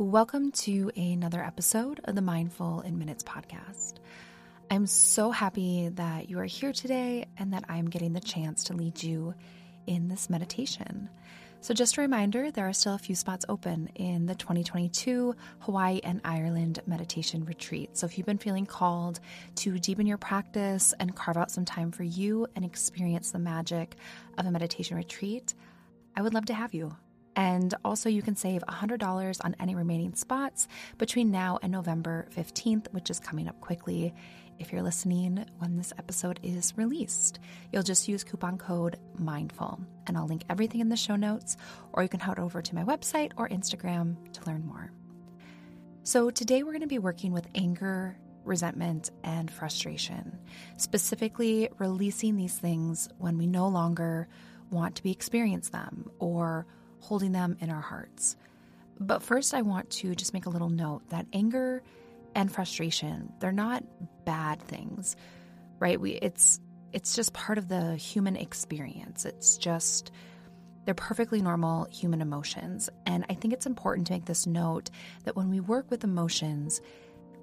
Welcome to another episode of the Mindful in Minutes podcast. I'm so happy that you are here today and that I'm getting the chance to lead you in this meditation. So, just a reminder there are still a few spots open in the 2022 Hawaii and Ireland meditation retreat. So, if you've been feeling called to deepen your practice and carve out some time for you and experience the magic of a meditation retreat, I would love to have you. And also, you can save $100 on any remaining spots between now and November 15th, which is coming up quickly. If you're listening when this episode is released, you'll just use coupon code MINDFUL, and I'll link everything in the show notes, or you can head over to my website or Instagram to learn more. So, today we're going to be working with anger, resentment, and frustration, specifically releasing these things when we no longer want to be experience them or holding them in our hearts. But first, I want to just make a little note that anger and frustration, they're not bad things, right? We it's it's just part of the human experience. It's just they're perfectly normal human emotions. And I think it's important to make this note that when we work with emotions,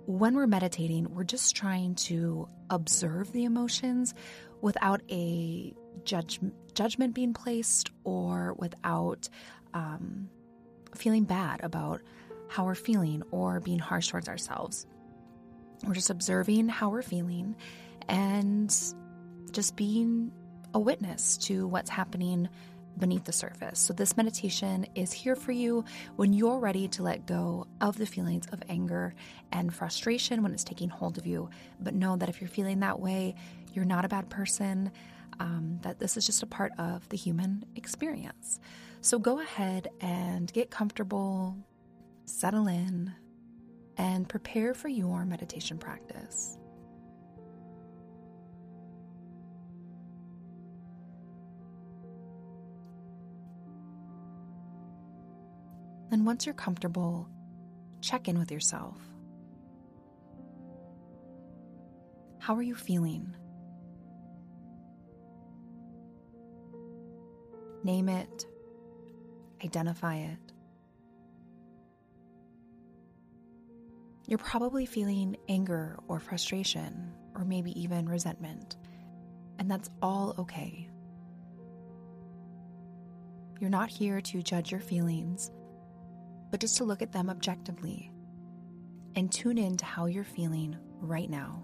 when we're meditating, we're just trying to observe the emotions without a judge, judgment being placed or without um, feeling bad about how we're feeling or being harsh towards ourselves. We're just observing how we're feeling and just being a witness to what's happening beneath the surface. So, this meditation is here for you when you're ready to let go of the feelings of anger and frustration when it's taking hold of you. But know that if you're feeling that way, you're not a bad person um, that this is just a part of the human experience. So go ahead and get comfortable, settle in, and prepare for your meditation practice. Then, once you're comfortable, check in with yourself. How are you feeling? Name it, identify it. You're probably feeling anger or frustration, or maybe even resentment, and that's all okay. You're not here to judge your feelings, but just to look at them objectively and tune in to how you're feeling right now.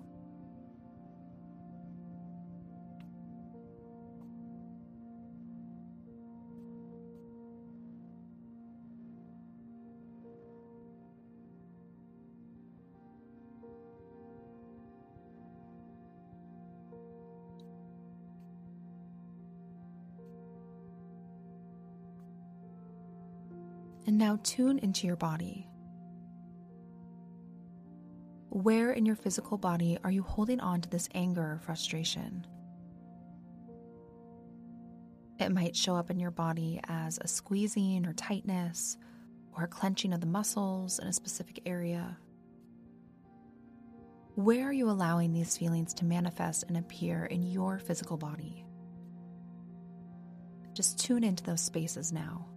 And now tune into your body. Where in your physical body are you holding on to this anger or frustration? It might show up in your body as a squeezing or tightness or a clenching of the muscles in a specific area. Where are you allowing these feelings to manifest and appear in your physical body? Just tune into those spaces now.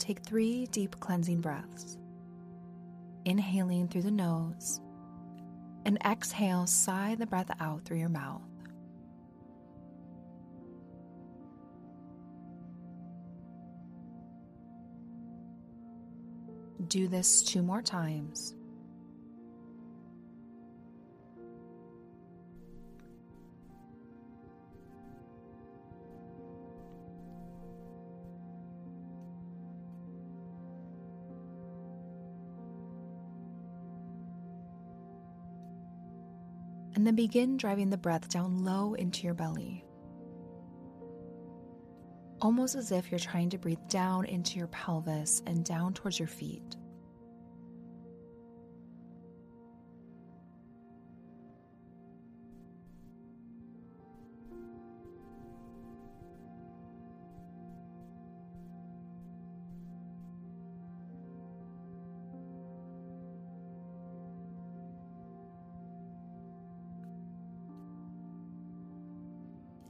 Take three deep cleansing breaths. Inhaling through the nose and exhale, sigh the breath out through your mouth. Do this two more times. And then begin driving the breath down low into your belly. Almost as if you're trying to breathe down into your pelvis and down towards your feet.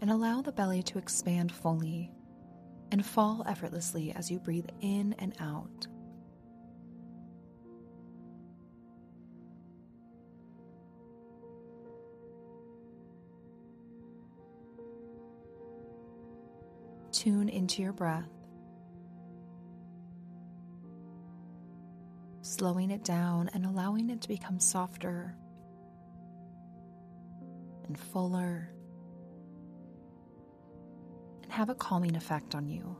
And allow the belly to expand fully and fall effortlessly as you breathe in and out. Tune into your breath, slowing it down and allowing it to become softer and fuller have a calming effect on you.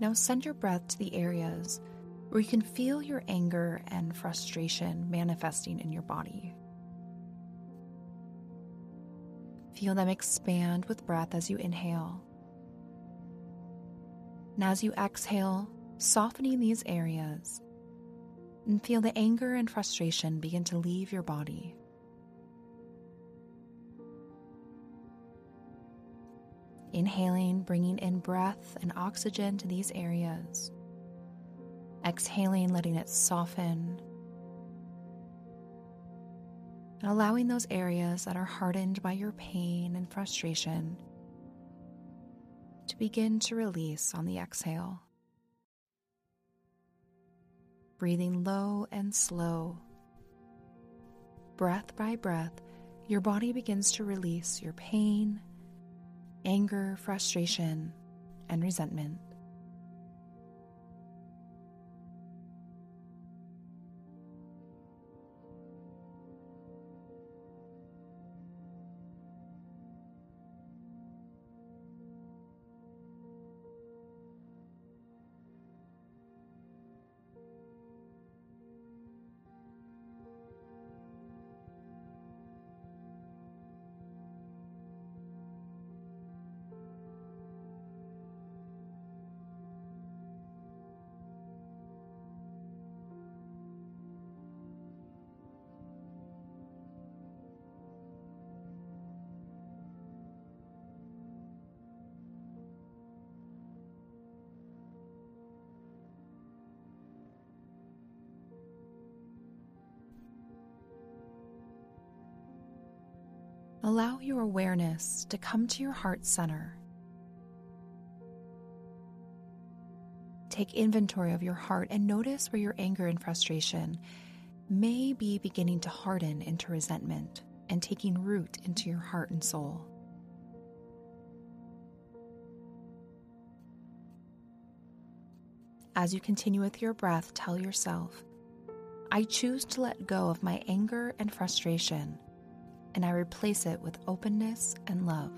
Now send your breath to the areas where you can feel your anger and frustration manifesting in your body. Feel them expand with breath as you inhale. And as you exhale, softening these areas, and feel the anger and frustration begin to leave your body. Inhaling, bringing in breath and oxygen to these areas. Exhaling, letting it soften. And allowing those areas that are hardened by your pain and frustration to begin to release on the exhale. Breathing low and slow. Breath by breath, your body begins to release your pain anger, frustration, and resentment. Allow your awareness to come to your heart center. Take inventory of your heart and notice where your anger and frustration may be beginning to harden into resentment and taking root into your heart and soul. As you continue with your breath, tell yourself, I choose to let go of my anger and frustration and I replace it with openness and love.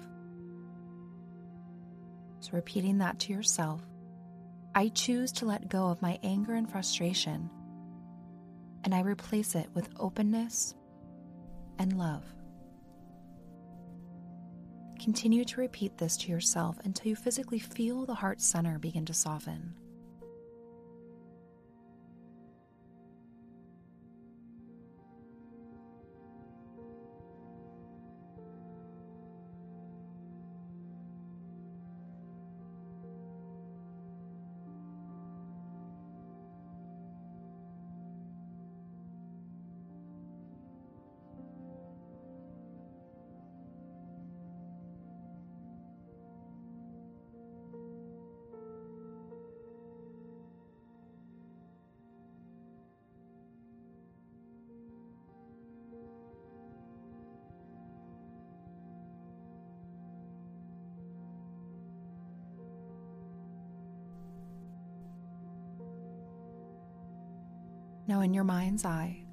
So, repeating that to yourself, I choose to let go of my anger and frustration, and I replace it with openness and love. Continue to repeat this to yourself until you physically feel the heart center begin to soften. Now, in your mind's eye,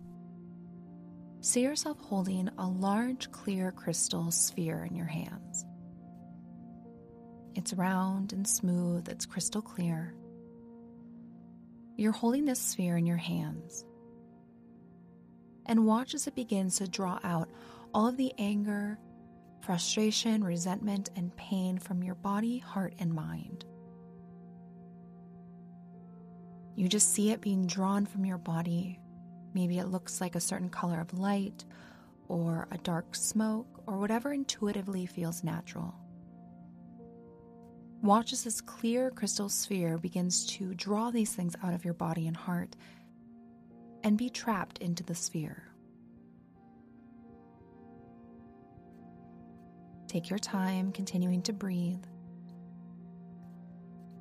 see yourself holding a large clear crystal sphere in your hands. It's round and smooth, it's crystal clear. You're holding this sphere in your hands. And watch as it begins to draw out all of the anger, frustration, resentment, and pain from your body, heart, and mind. You just see it being drawn from your body. Maybe it looks like a certain color of light or a dark smoke or whatever intuitively feels natural. Watch as this clear crystal sphere begins to draw these things out of your body and heart and be trapped into the sphere. Take your time, continuing to breathe,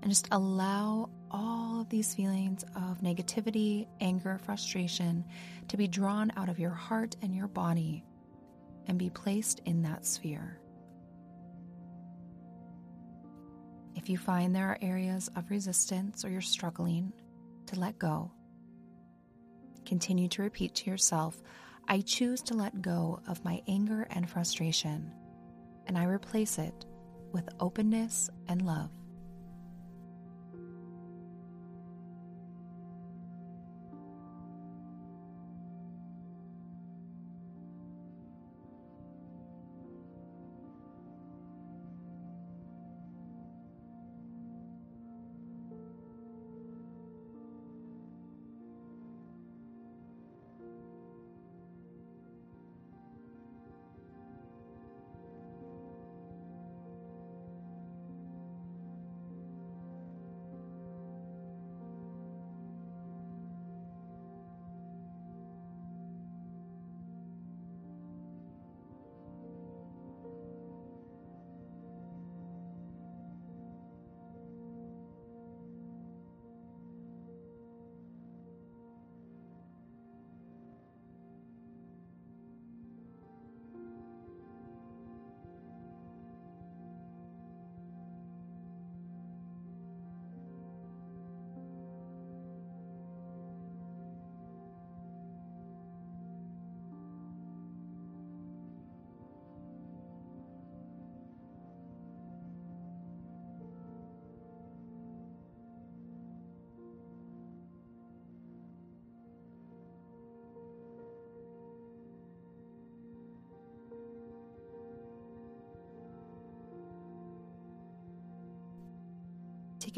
and just allow all of these feelings of negativity, anger, frustration to be drawn out of your heart and your body and be placed in that sphere. If you find there are areas of resistance or you're struggling to let go, continue to repeat to yourself I choose to let go of my anger and frustration, and I replace it with openness and love.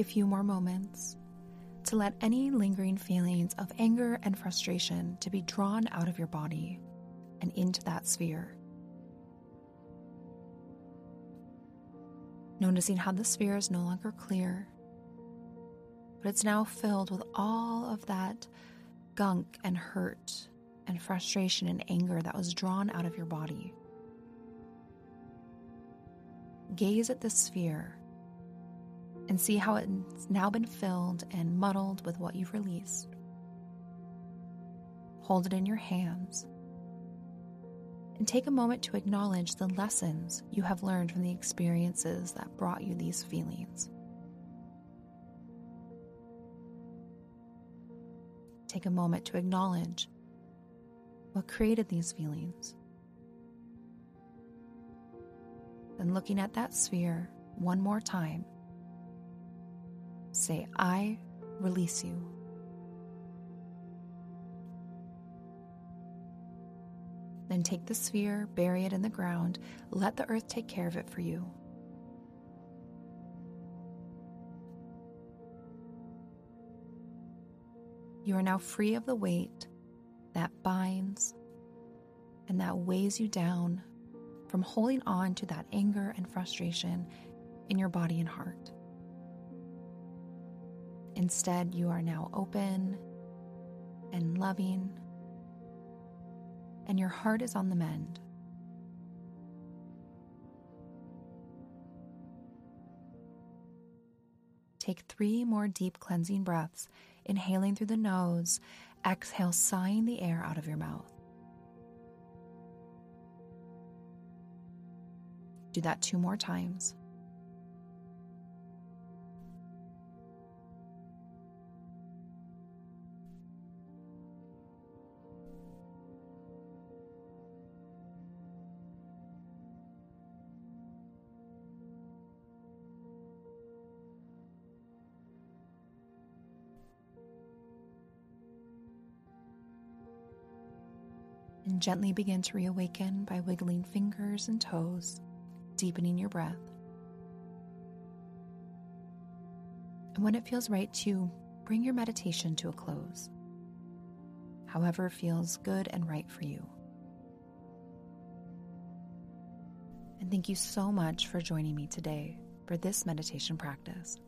A few more moments to let any lingering feelings of anger and frustration to be drawn out of your body and into that sphere. Noticing how the sphere is no longer clear, but it's now filled with all of that gunk and hurt and frustration and anger that was drawn out of your body. Gaze at the sphere and see how it's now been filled and muddled with what you've released. Hold it in your hands and take a moment to acknowledge the lessons you have learned from the experiences that brought you these feelings. Take a moment to acknowledge what created these feelings. Then, looking at that sphere one more time, Say, I release you. Then take the sphere, bury it in the ground, let the earth take care of it for you. You are now free of the weight that binds and that weighs you down from holding on to that anger and frustration in your body and heart. Instead, you are now open and loving, and your heart is on the mend. Take three more deep cleansing breaths, inhaling through the nose, exhale, sighing the air out of your mouth. Do that two more times. Gently begin to reawaken by wiggling fingers and toes, deepening your breath. And when it feels right to bring your meditation to a close, however feels good and right for you. And thank you so much for joining me today for this meditation practice.